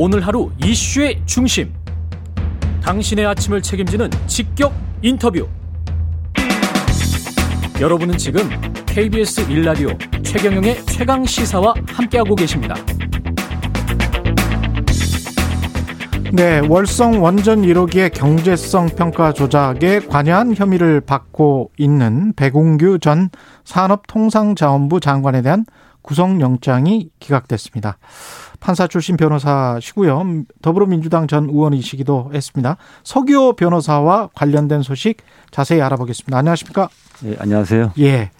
오늘 하루 이슈의 중심. 당신의 아침을 책임지는 직격 인터뷰. 여러분은 지금 KBS 일라디오 최경영의 최강 시사와 함께하고 계십니다. 네, 월성 원전 1호기의 경제성 평가 조작에 관여한 혐의를 받고 있는 백운규 전 산업통상자원부 장관에 대한 구속영장이 기각됐습니다. 판사 출신 변호사시고요. 더불어민주당 전 의원이시기도 했습니다. 서기호 변호사와 관련된 소식 자세히 알아보겠습니다. 안녕하십니까? 네, 안녕하세요. 예.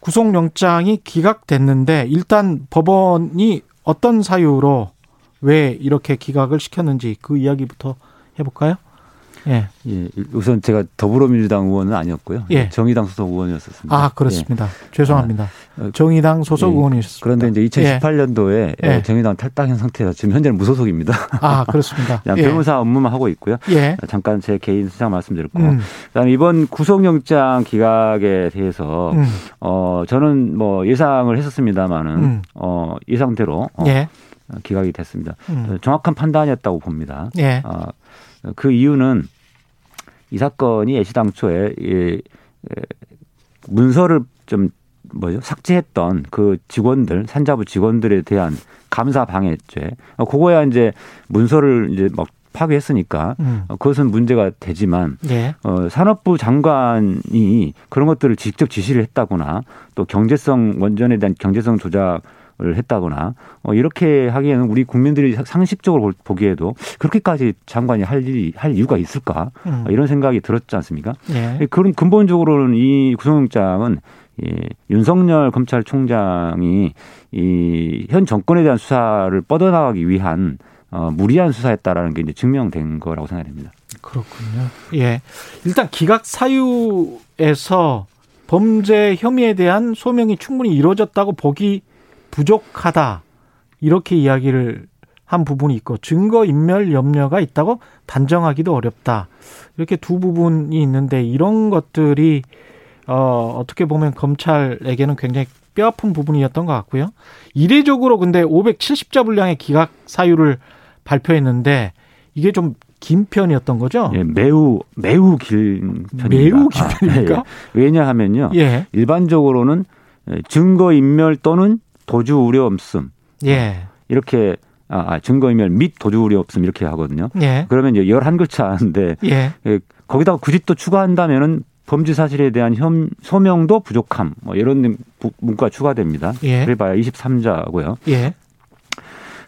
구속영장이 기각됐는데 일단 법원이 어떤 사유로 왜 이렇게 기각을 시켰는지 그 이야기부터 해볼까요? 예. 예. 우선 제가 더불어민주당 의원은 아니었고요. 예. 정의당 소속 의원이었었습니다. 아, 그렇습니다. 예. 죄송합니다. 아, 정의당 소속 예. 의원이셨습니다. 그런데 이제 2018년도에 예. 정의당 탈당한 상태라 지금 현재는 무소속입니다. 아, 그렇습니다. 변호사 업무만 하고 있고요. 잠깐 제 개인 수장 말씀드렸고. 음. 그다음에 이번 구속영장 기각에 대해서 음. 어, 저는 뭐 예상을 했었습니다마는 음. 어, 예상대로 어, 기각이 됐습니다. 음. 정확한 판단이었다고 봅니다. 예. 어, 그 이유는 이 사건이 애시당초에 이 문서를 좀 뭐죠 삭제했던 그 직원들 산자부 직원들에 대한 감사 방해죄 그거야 이제 문서를 이제 막 파괴했으니까 음. 그것은 문제가 되지만 예. 어, 산업부 장관이 그런 것들을 직접 지시를 했다거나 또 경제성 원전에 대한 경제성 조작 을 했다거나 어, 이렇게 하기에는 우리 국민들이 상식적으로 보기에도 그렇게까지 장관이 할 일이 할 이유가 있을까 음. 이런 생각이 들었지 않습니까? 예. 그런 근본적으로는 이 구속영장은 예, 윤석열 검찰총장이 이 현 정권에 대한 수사를 뻗어나가기 위한 어, 무리한 수사였다라는 게 이제 증명된 거라고 생각됩니다. 그렇군요. 예. 일단 기각 사유에서 범죄 혐의에 대한 소명이 충분히 이루어졌다고 보기 부족하다. 이렇게 이야기를 한 부분이 있고 증거 인멸 염려가 있다고 단정하기도 어렵다. 이렇게 두 부분이 있는데 이런 것들이 어 어떻게 보면 검찰에게는 굉장히 뼈아픈 부분이었던 것 같고요. 이례적으로 근데 570자 분량의 기각 사유를 발표했는데 이게 좀 긴 편이었던 거죠? 예, 매우 매우 긴 편입니다. 매우 긴 편입니까? 아, 예. 왜냐하면요. 예. 일반적으로는 증거 인멸 또는 도주 우려 없음. 예. 이렇게 아, 아 증거인멸 및 도주 우려 없음 이렇게 하거든요. 예. 그러면 이제 열한 글자인데 예. 예. 거기다가 굳이 또 추가한다면은 범죄 사실에 대한 혐, 소명도 부족함 뭐 이런 문구가 추가됩니다. 예. 그래봐야 23자고요. 예.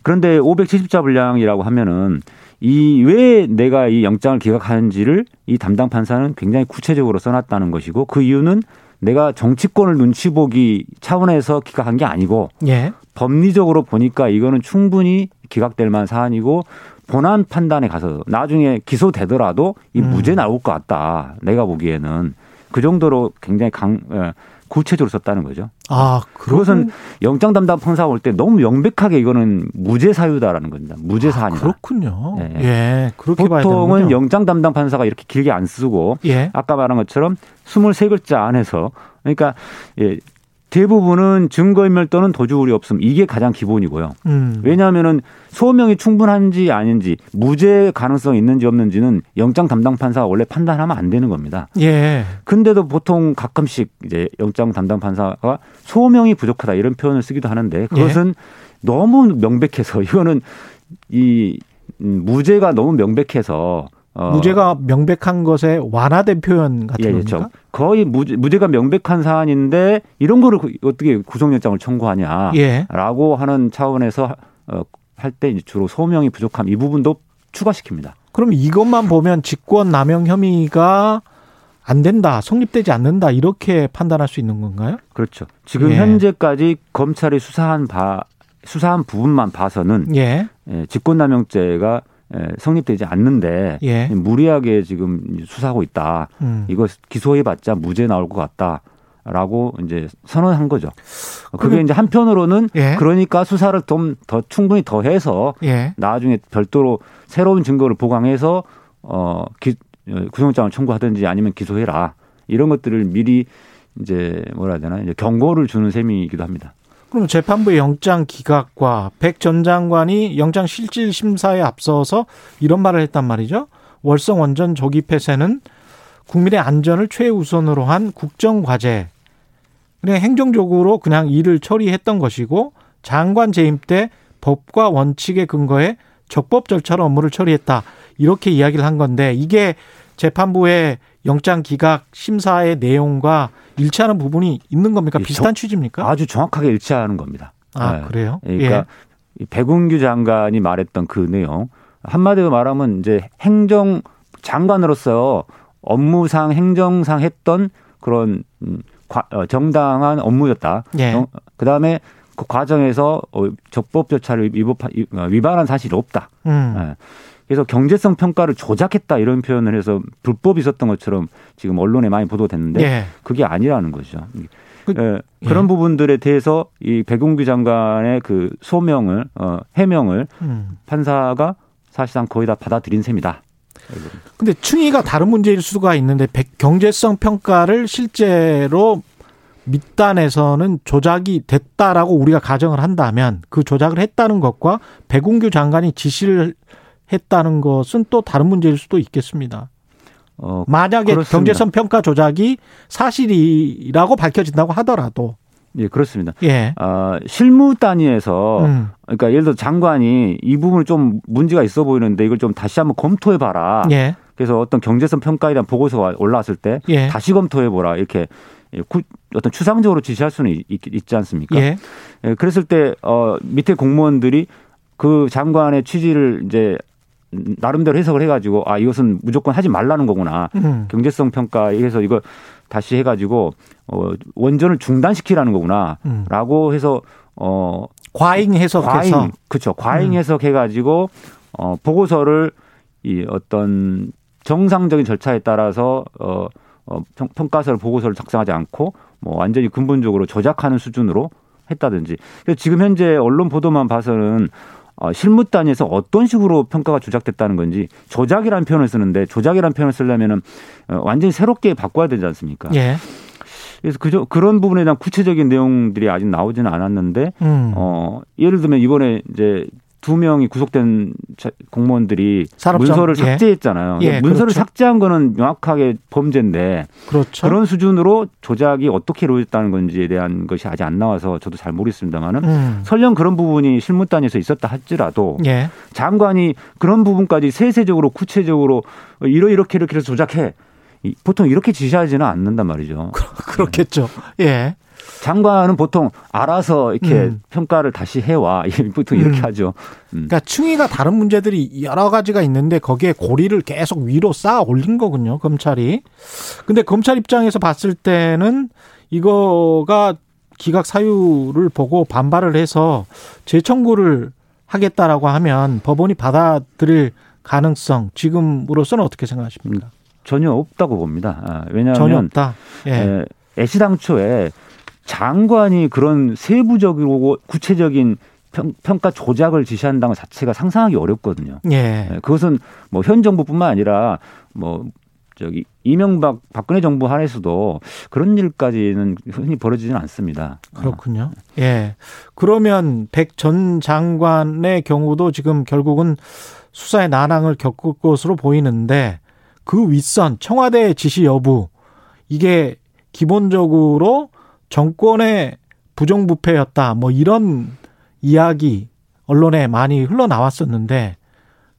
그런데 570자 분량이라고 하면은 이 왜 내가 이 영장을 기각하는지를 이 담당 판사는 굉장히 구체적으로 써놨다는 것이고 그 이유는 내가 정치권을 눈치 보기 차원에서 기각한 게 아니고 예. 법리적으로 보니까 이거는 충분히 기각될 만한 사안이고 본안 판단에 가서 나중에 기소되더라도 이 음. 무죄 나올 것 같다. 내가 보기에는 그 정도로 굉장히 강 예, 구체적으로 썼다는 거죠. 아, 그것은 영장 담당 판사 올 때 너무 명백하게 이거는 무죄 사유다라는 겁니다. 무죄 사안이다. 아, 그렇군요. 네. 예, 그렇게 보통은 영장 담당 판사가 이렇게 길게 안 쓰고 예. 아까 말한 것처럼 23글자 안에서 그러니까 예, 대부분은 증거인멸 또는 도주 우려 없음 이게 가장 기본이고요. 음. 왜냐하면은 소명이 충분한지 아닌지 무죄 가능성 이 있는지 없는지는 영장 담당 판사가 원래 판단하면 안 되는 겁니다. 예. 근데도 보통 가끔씩 이제 영장 담당 판사가 소명이 부족하다 이런 표현을 쓰기도 하는데 그것은 예. 너무 명백해서 이거는 이 음, 무죄가 너무 명백해서 어. 무죄가 명백한 것에 완화된 표현 같은 예, 그렇죠. 겁니까? 거의 무죄, 무죄가 명백한 사안인데 이런 거를 어떻게 구속영장을 청구하냐라고 예. 하는 차원에서 어, 할때 주로 소명이 부족함 이 부분도 추가시킵니다. 그럼 이것만 보면 직권 남용 혐의가 안 된다, 성립되지 않는다 이렇게 판단할 수 있는 건가요? 그렇죠. 지금 예. 현재까지 검찰이 수사한 바 수사한 부분만 봐서는 예. 예, 직권남용죄가 예, 성립되지 않는데 예. 무리하게 지금 수사하고 있다. 음. 이거 기소해봤자 무죄 나올 것 같다. 라고 이제 선언한 거죠. 그게 이제 한편으로는 예. 그러니까 수사를 좀 더 충분히 더 해서 예. 나중에 별도로 새로운 증거를 보강해서 어 기, 구속영장을 청구하든지 아니면 기소해라 이런 것들을 미리 이제 뭐라 해야 되나 이제 경고를 주는 셈이기도 합니다. 그럼 재판부의 영장 기각과 백 전 장관이 영장 실질 심사에 앞서서 이런 말을 했단 말이죠. 월성 원전 조기 폐쇄는 국민의 안전을 최우선으로 한 국정 과제. 그냥 행정적으로 그냥 일을 처리했던 것이고 장관 재임 때 법과 원칙에 근거해 적법 절차로 업무를 처리했다. 이렇게 이야기를 한 건데 이게 재판부의 영장 기각 심사의 내용과 일치하는 부분이 있는 겁니까? 비슷한 취지입니까? 아주 정확하게 일치하는 겁니다. 아, 네. 그래요? 그러니까 예. 백운규 장관이 말했던 그 내용 한마디로 말하면 이제 행정 장관으로서 업무상 행정상 했던 그런 음, 어, 정당한 업무였다. 예. 어, 그다음에 그 과정에서 어, 적법 절차를 위반한 사실이 없다. 음. 예. 그래서 경제성 평가를 조작했다 이런 표현을 해서 불법이 있었던 것처럼 지금 언론에 많이 보도됐는데 예. 그게 아니라는 거죠. 그, 예, 그런 예. 부분들에 대해서 이 백운규 장관의 그 소명을 어, 해명을 음. 판사가 사실상 거의 다 받아들인 셈이다. 근데 충의가 다른 문제일 수가 있는데 경제성 평가를 실제로 밑단에서는 조작이 됐다라고 우리가 가정을 한다면 그 조작을 했다는 것과 백운규 장관이 지시를 했다는 것은 또 다른 문제일 수도 있겠습니다. 어, 만약에 그렇습니다. 경제성 평가 조작이 사실이라고 밝혀진다고 하더라도 예, 그렇습니다. 예. 아, 실무 단위에서 음. 그러니까 예를 들어 장관이 이 부분을 좀 문제가 있어 보이는데 이걸 좀 다시 한번 검토해 봐라. 예. 그래서 어떤 경제성 평가에 대한 보고서가 올라왔을 때 예. 다시 검토해 보라. 이렇게 어떤 추상적으로 지시할 수는 있, 지 않습니까? 예. 예. 그랬을 때 어, 밑에 공무원들이 그 장관의 취지를 이제 나름대로 해석을 해가지고 아 이것은 무조건 하지 말라는 거구나 음. 경제성 평가에서 이거 다시 해가지고 어 원전을 중단시키라는 거구나라고 음. 해서 어 과잉 해석해서 과잉, 그렇죠 과잉 음. 해석해가지고 어 보고서를 이 어떤 정상적인 절차에 따라서 어, 어 평 가서를 보고서를 작성하지 않고 뭐 완전히 근본적으로 조작하는 수준으로 했다든지. 지금 현재 언론 보도만 봐서는 어, 실무 단위에서 어떤 식으로 평가가 조작됐다는 건지 조작이라는 표현을 쓰는데 조작이라는 표현을 쓰려면은 어, 완전히 새롭게 바꿔야 되지 않습니까? 예. 그래서 그저 그런 부분에 대한 구체적인 내용들이 아직 나오지는 않았는데 음. 어 예를 들면 이번에 이제 두 명이 구속된 공무원들이 산업장, 문서를 예. 삭제했잖아요. 예, 문서를 그렇죠. 삭제한 거는 명확하게 범죄인데 그렇죠. 그런 수준으로 조작이 어떻게 이루어졌다는 건지에 대한 것이 아직 안 나와서 저도 잘 모르겠습니다만은 음. 설령 그런 부분이 실무단에서 있었다 할지라도 예. 장관이 그런 부분까지 세세적으로 구체적으로 이러 이렇게 이렇게 해서 조작해 보통 이렇게 지시하지는 않는단 말이죠. 그렇겠죠. 예. 장관은 보통 알아서 이렇게 음. 평가를 다시 해와 보통 이렇게 음. 하죠. 음. 그러니까 충의가 다른 문제들이 여러 가지가 있는데 거기에 고리를 계속 위로 쌓아 올린 거군요. 검찰이. 근데 검찰 입장에서 봤을 때는 이거가 기각 사유를 보고 반발을 해서 재청구를 하겠다라고 하면 법원이 받아들일 가능성 지금으로서는 어떻게 생각하십니까? 음, 전혀 없다고 봅니다. 아, 왜냐하면 전혀 없다. 예. 애시당초에 장관이 그런 세부적이고 구체적인 평, 가 조작을 지시한다는 것 자체가 상상하기 어렵거든요. 예. 네, 그것은 뭐 현 정부뿐만 아니라 뭐 저기 이명박 박근혜 정부 하에서도 그런 일까지는 흔히 벌어지지는 않습니다. 그렇군요. 예. 그러면 백 전 장관의 경우도 지금 결국은 수사의 난항을 겪을 것으로 보이는데 그 윗선 청와대 지시 여부 이게 기본적으로 정권의 부정부패였다. 뭐 이런 이야기 언론에 많이 흘러나왔었는데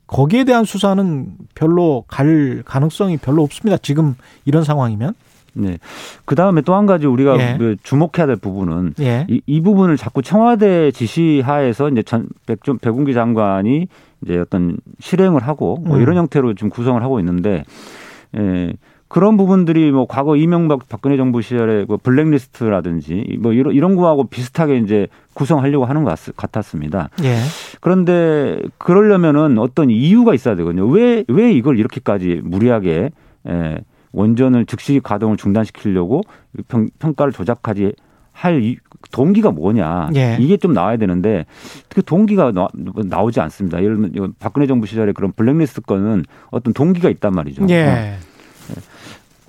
거기에 대한 수사는 별로 갈 가능성이 별로 없습니다. 지금 이런 상황이면. 네. 그 다음에 또 한 가지 우리가 예. 그 주목해야 될 부분은 예. 이, 이, 부분을 자꾸 청와대 지시하에서 이제 전 백, 백운기 장관이 이제 어떤 실행을 하고 뭐 음. 이런 형태로 지금 구성을 하고 있는데 예. 그런 부분들이 뭐 과거 이명박 박근혜 정부 시절에 그 블랙리스트라든지 뭐 이런 이런 거하고 비슷하게 이제 구성하려고 하는 것 같았습니다. 예. 그런데 그러려면은 어떤 이유가 있어야 되거든요. 왜왜 이걸 이렇게까지 무리하게 예, 원전을 즉시 가동을 중단시키려고 평, 평가를 조작하지 할 동기가 뭐냐 예. 이게 좀 나와야 되는데 그 동기가 나, 오지 않습니다. 예를 들면 박근혜 정부 시절에 그런 블랙리스트 건은 어떤 동기가 있단 말이죠. 예.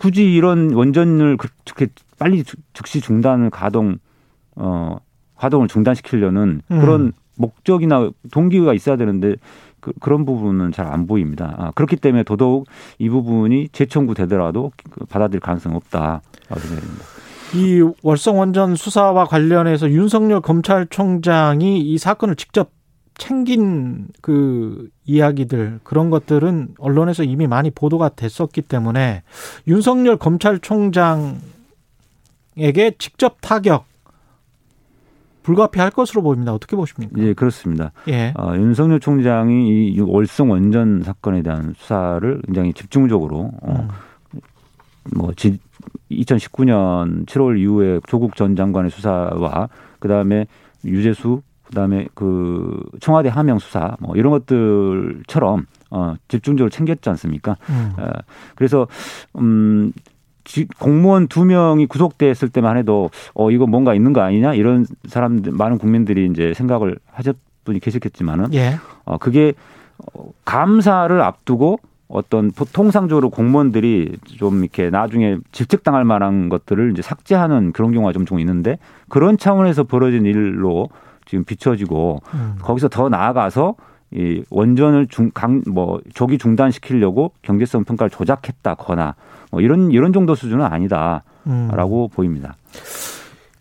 굳이 이런 원전을 그렇게 빨리 즉시 중단을 가동 어 활동을 중단시키려는 음. 그런 목적이나 동기가 있어야 되는데 그, 그런 부분은 잘 안 보입니다. 아, 그렇기 때문에 더더욱 이 부분이 재청구 되더라도 그 받아들일 가능성이 없다라고 생각합니다. 이 월성 원전 수사와 관련해서 윤석열 검찰총장이 이 사건을 직접 챙긴 그 이야기들 그런 것들은 언론에서 이미 많이 보도가 됐었기 때문에 윤석열 검찰총장에게 직접 타격 불가피할 것으로 보입니다. 어떻게 보십니까? 예, 그렇습니다. 예. 어, 윤석열 총장이 이 월성 원전 사건에 대한 수사를 굉장히 집중적으로 어, 음. 뭐 지, 2019년 7월 이후에 조국 전 장관의 수사와 그다음에 유재수 그다음에 그 청와대 하명 수사 뭐 이런 것들처럼 어 집중적으로 챙겼지 않습니까? 음. 어, 그래서 음 공무원 두 명이 구속됐을 때만 해도 어 이거 뭔가 있는 거 아니냐 이런 사람들 많은 국민들이 이제 생각을 하셨 분이 계셨겠지만은 예. 어 그게 어, 감사를 앞두고 어떤 통상적으로 공무원들이 좀 이렇게 나중에 질책당할 만한 것들을 이제 삭제하는 그런 경우가 좀좀 있는데 그런 차원에서 벌어진 일로 지금 비춰지고 음. 거기서 더 나아가서 이 원전을 중, 강, 뭐, 조기 중단시키려고 경제성 평가를 조작했다거나 뭐 이런, 이런 정도 수준은 아니다라고 음. 보입니다.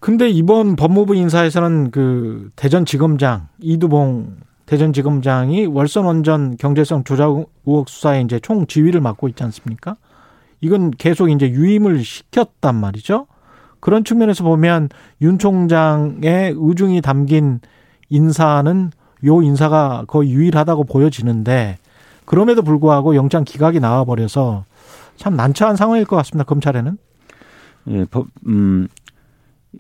근데 이번 법무부 인사에서는 그 대전지검장 이두봉 대전지검장이 월선 원전 경제성 조작 의혹 수사에 이제 총 지휘를 맡고 있지 않습니까? 이건 계속 이제 유임을 시켰단 말이죠. 그런 측면에서 보면 윤 총장의 의중이 담긴 인사는 요 인사가 거의 유일하다고 보여지는데 그럼에도 불구하고 영장 기각이 나와 버려서 참 난처한 상황일 것 같습니다. 검찰에는. 예, 법, 음,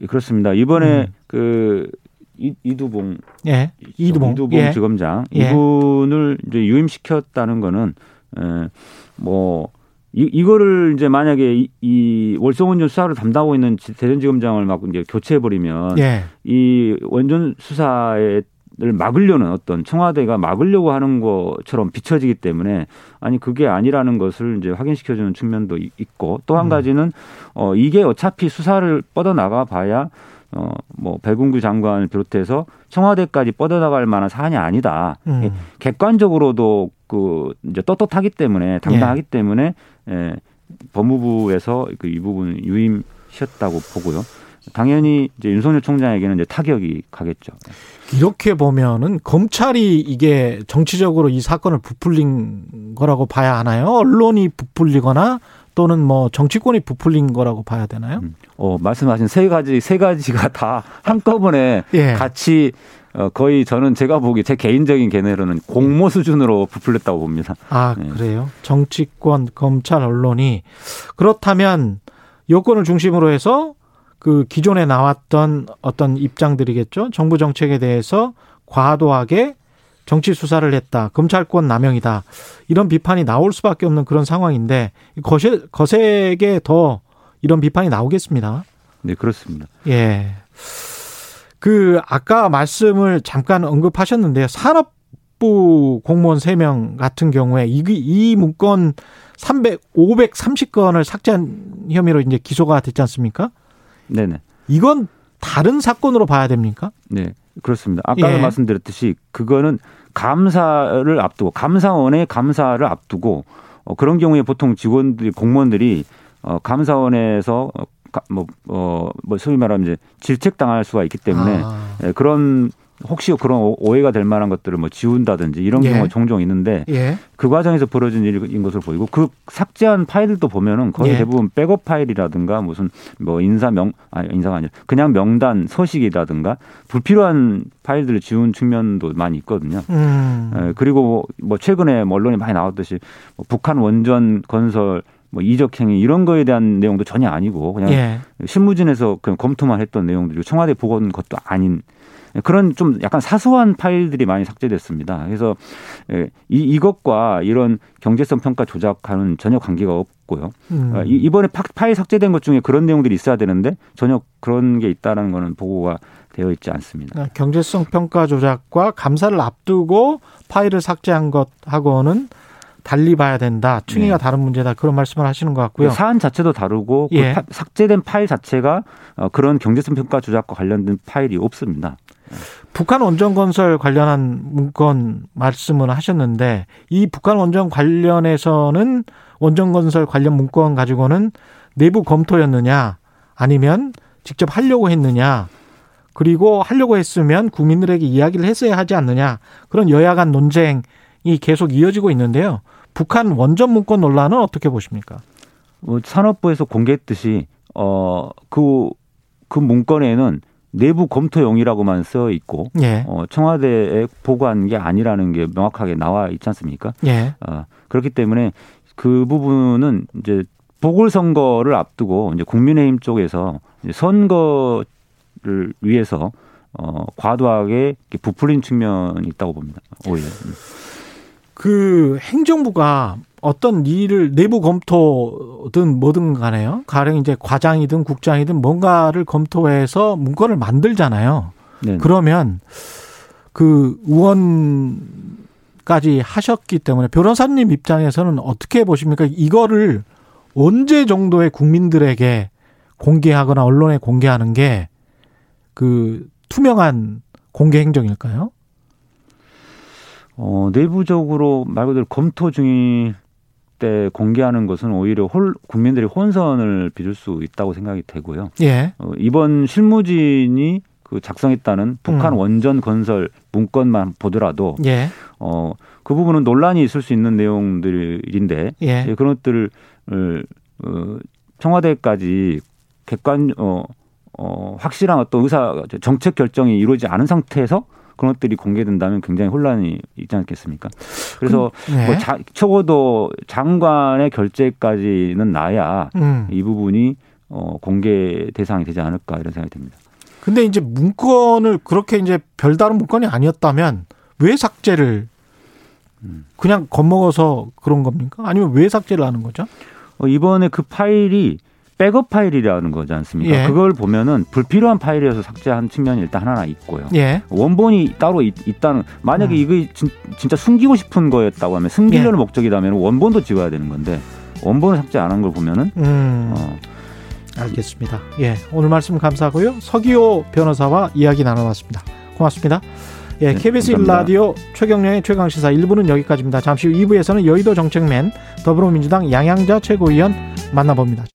그렇습니다. 이번에 음. 그 이, 이두봉, 예, 이두봉, 이두봉 예. 지검장 예. 이분을 이제 유임시켰다는 거는 에, 뭐 이, 이거를 이제 만약에 이, 이 월성원전 수사를 담당하고 있는 대전지검장을 막 이제 교체해버리면 예. 이 원전 수사에 를 막으려는 어떤 청와대가 막으려고 하는 것처럼 비춰지기 때문에 아니 그게 아니라는 것을 이제 확인시켜주는 측면도 있고 또한 음. 가지는 어 이게 어차피 수사를 뻗어 나가 봐야 어뭐 배군구 장관을 비롯해서 청와대까지 뻗어 나갈 만한 사안이 아니다. 음. 예, 객관적으로도 그 이제 떳떳하기 때문에 당당하기 예. 때문에 예, 법무부에서 그 이 부분 유임시켰다고 보고요. 당연히 이제 윤석열 총장에게는 이제 타격이 가겠죠. 이렇게 보면은 검찰이 이게 정치적으로 이 사건을 부풀린 거라고 봐야 하나요? 언론이 부풀리거나 또는 뭐 정치권이 부풀린 거라고 봐야 되나요? 음. 어, 말씀하신 세 가지 세 가지가 다 한꺼번에 예. 같이 어, 거의 저는 제가 보기 제 개인적인 견해로는 공모 수준으로 부풀렸다고 봅니다. 아, 네. 그래요? 정치권, 검찰, 언론이 그렇다면 여권을 중심으로 해서 그 기존에 나왔던 어떤 입장들이겠죠. 정부 정책에 대해서 과도하게 정치 수사를 했다. 검찰권 남용이다. 이런 비판이 나올 수밖에 없는 그런 상황인데 거세, 거세게 더 이런 비판이 나오겠습니다. 네, 그렇습니다. 예. 그 아까 말씀을 잠깐 언급하셨는데요. 산업부 공무원 3명 같은 경우에 이, 이 문건 300, 530건을 삭제한 혐의로 이제 기소가 됐지 않습니까? 네네. 이건 다른 사건으로 봐야 됩니까? 네, 그렇습니다. 아까도 예. 말씀드렸듯이 그거는 감사를 앞두고 감사원의 감사를 앞두고 어, 그런 경우에 보통 직원들이 공무원들이 어, 감사원에서 어, 뭐, 어, 뭐, 소위 말하면 이제 질책당할 수가 있기 때문에 아. 예, 그런 혹시 그런 오해가 될 만한 것들을 뭐 지운다든지 이런 예. 경우가 종종 있는데 예. 그 과정에서 벌어진 일인 것으로 보이고 그 삭제한 파일들도 보면은 거의 예. 대부분 백업 파일이라든가 무슨 뭐 인사 명 아니 인사가 아니라 그냥 명단 서식이라든가 불필요한 파일들을 지운 측면도 많이 있거든요. 음. 에, 예, 그리고 뭐 최근에 뭐 언론에 많이 나왔듯이 뭐 북한 원전 건설 뭐 이적 행위 이런 거에 대한 내용도 전혀 아니고 그냥 예. 실무진에서 그냥 검토만 했던 내용들이고 청와대 보고는 것도 아닌 그런 좀 약간 사소한 파일들이 많이 삭제됐습니다. 그래서 예, 이, 이것과 이런 경제성 평가 조작하는 전혀 관계가 없고요. 음. 아, 이번에 파일 삭제된 것 중에 그런 내용들이 있어야 되는데 전혀 그런 게 있다는 거는 보고가 되어 있지 않습니다. 아, 경제성 평가 조작과 감사를 앞두고 파일을 삭제한 것하고는 달리 봐야 된다. 층위가 네. 다른 문제다. 그런 말씀을 하시는 것 같고요. 사안 자체도 다르고 그 예. 그 삭제된 파일 자체가 어, 그런 경제성 평가 조작과 관련된 파일이 없습니다. 북한 원전 건설 관련한 문건 말씀을 하셨는데 이 북한 원전 관련해서는 원전 건설 관련 문건 가지고는 내부 검토였느냐 아니면 직접 하려고 했느냐 그리고 하려고 했으면 국민들에게 이야기를 했어야 하지 않느냐 그런 여야 간 논쟁이 계속 이어지고 있는데요. 북한 원전 문건 논란은 어떻게 보십니까? 뭐 산업부에서 공개했듯이 어그그 그 문건에는 내부 검토용이라고만 써 있고 예. 어, 청와대에 보고한 게 아니라는 게 명확하게 나와 있지 않습니까? 예. 어, 그렇기 때문에 그 부분은 이제 보궐선거를 앞두고 이제 국민의힘 쪽에서 이제 선거를 위해서 어, 과도하게 부풀린 측면이 있다고 봅니다. 오히려. 그 행정부가 어떤 일을 내부 검토든 뭐든 간에요. 가령 이제 과장이든 국장이든 뭔가를 검토해서 문건을 만들잖아요. 네 그러면 그 의원까지 하셨기 때문에 변호사님 입장에서는 어떻게 보십니까? 이거를 언제 정도의 국민들에게 공개하거나 언론에 공개하는 게 그 투명한 공개 행정일까요? 어, 내부적으로 말 그대로 검토 중일 때 공개하는 것은 오히려 홀, 국민들이 혼선을 빚을 수 있다고 생각이 되고요. 예. 어, 이번 실무진이 그 작성했다는 북한 음. 원전 건설 문건만 보더라도 예. 어, 그 부분은 논란이 있을 수 있는 내용들인데 예. 예 그런 것들을 어, 청와대까지 객관 어, 어, 확실한 어떤 의사 정책 결정이 이루어지지 않은 상태에서 그런 것들이 공개된다면 굉장히 혼란이 있지 않겠습니까? 그래서 그, 네. 뭐 자, 적어도 장관의 결재까지는 나야 음. 이 부분이 어, 공개 대상이 되지 않을까 이런 생각이 듭니다. 근데 이제 문건을 그렇게 이제 별다른 문건이 아니었다면 왜 삭제를 음. 그냥 겁먹어서 그런 겁니까? 아니면 왜 삭제를 하는 거죠? 어, 이번에 그 파일이 백업 파일이라는 거지 않습니까? 예. 그걸 보면은 불필요한 파일이어서 삭제한 측면이 일단 하나 있고요. 예. 원본이 따로 있, 다는 만약에 음. 이거 진, 짜 숨기고 싶은 거였다고 하면 숨기려는 예. 목적이라면 원본도 지워야 되는 건데 원본을 삭제 안 한 걸 보면은 음. 어. 알겠습니다. 예, 오늘 말씀 감사하고요. 서기호 변호사와 이야기 나눠봤습니다. 고맙습니다. 예, 네, KBS 감사합니다. 라디오 최경련의 최강시사 1부는 여기까지입니다. 잠시 후 2부에서는 여의도 정책맨 더불어민주당 양양자 최고위원 만나봅니다.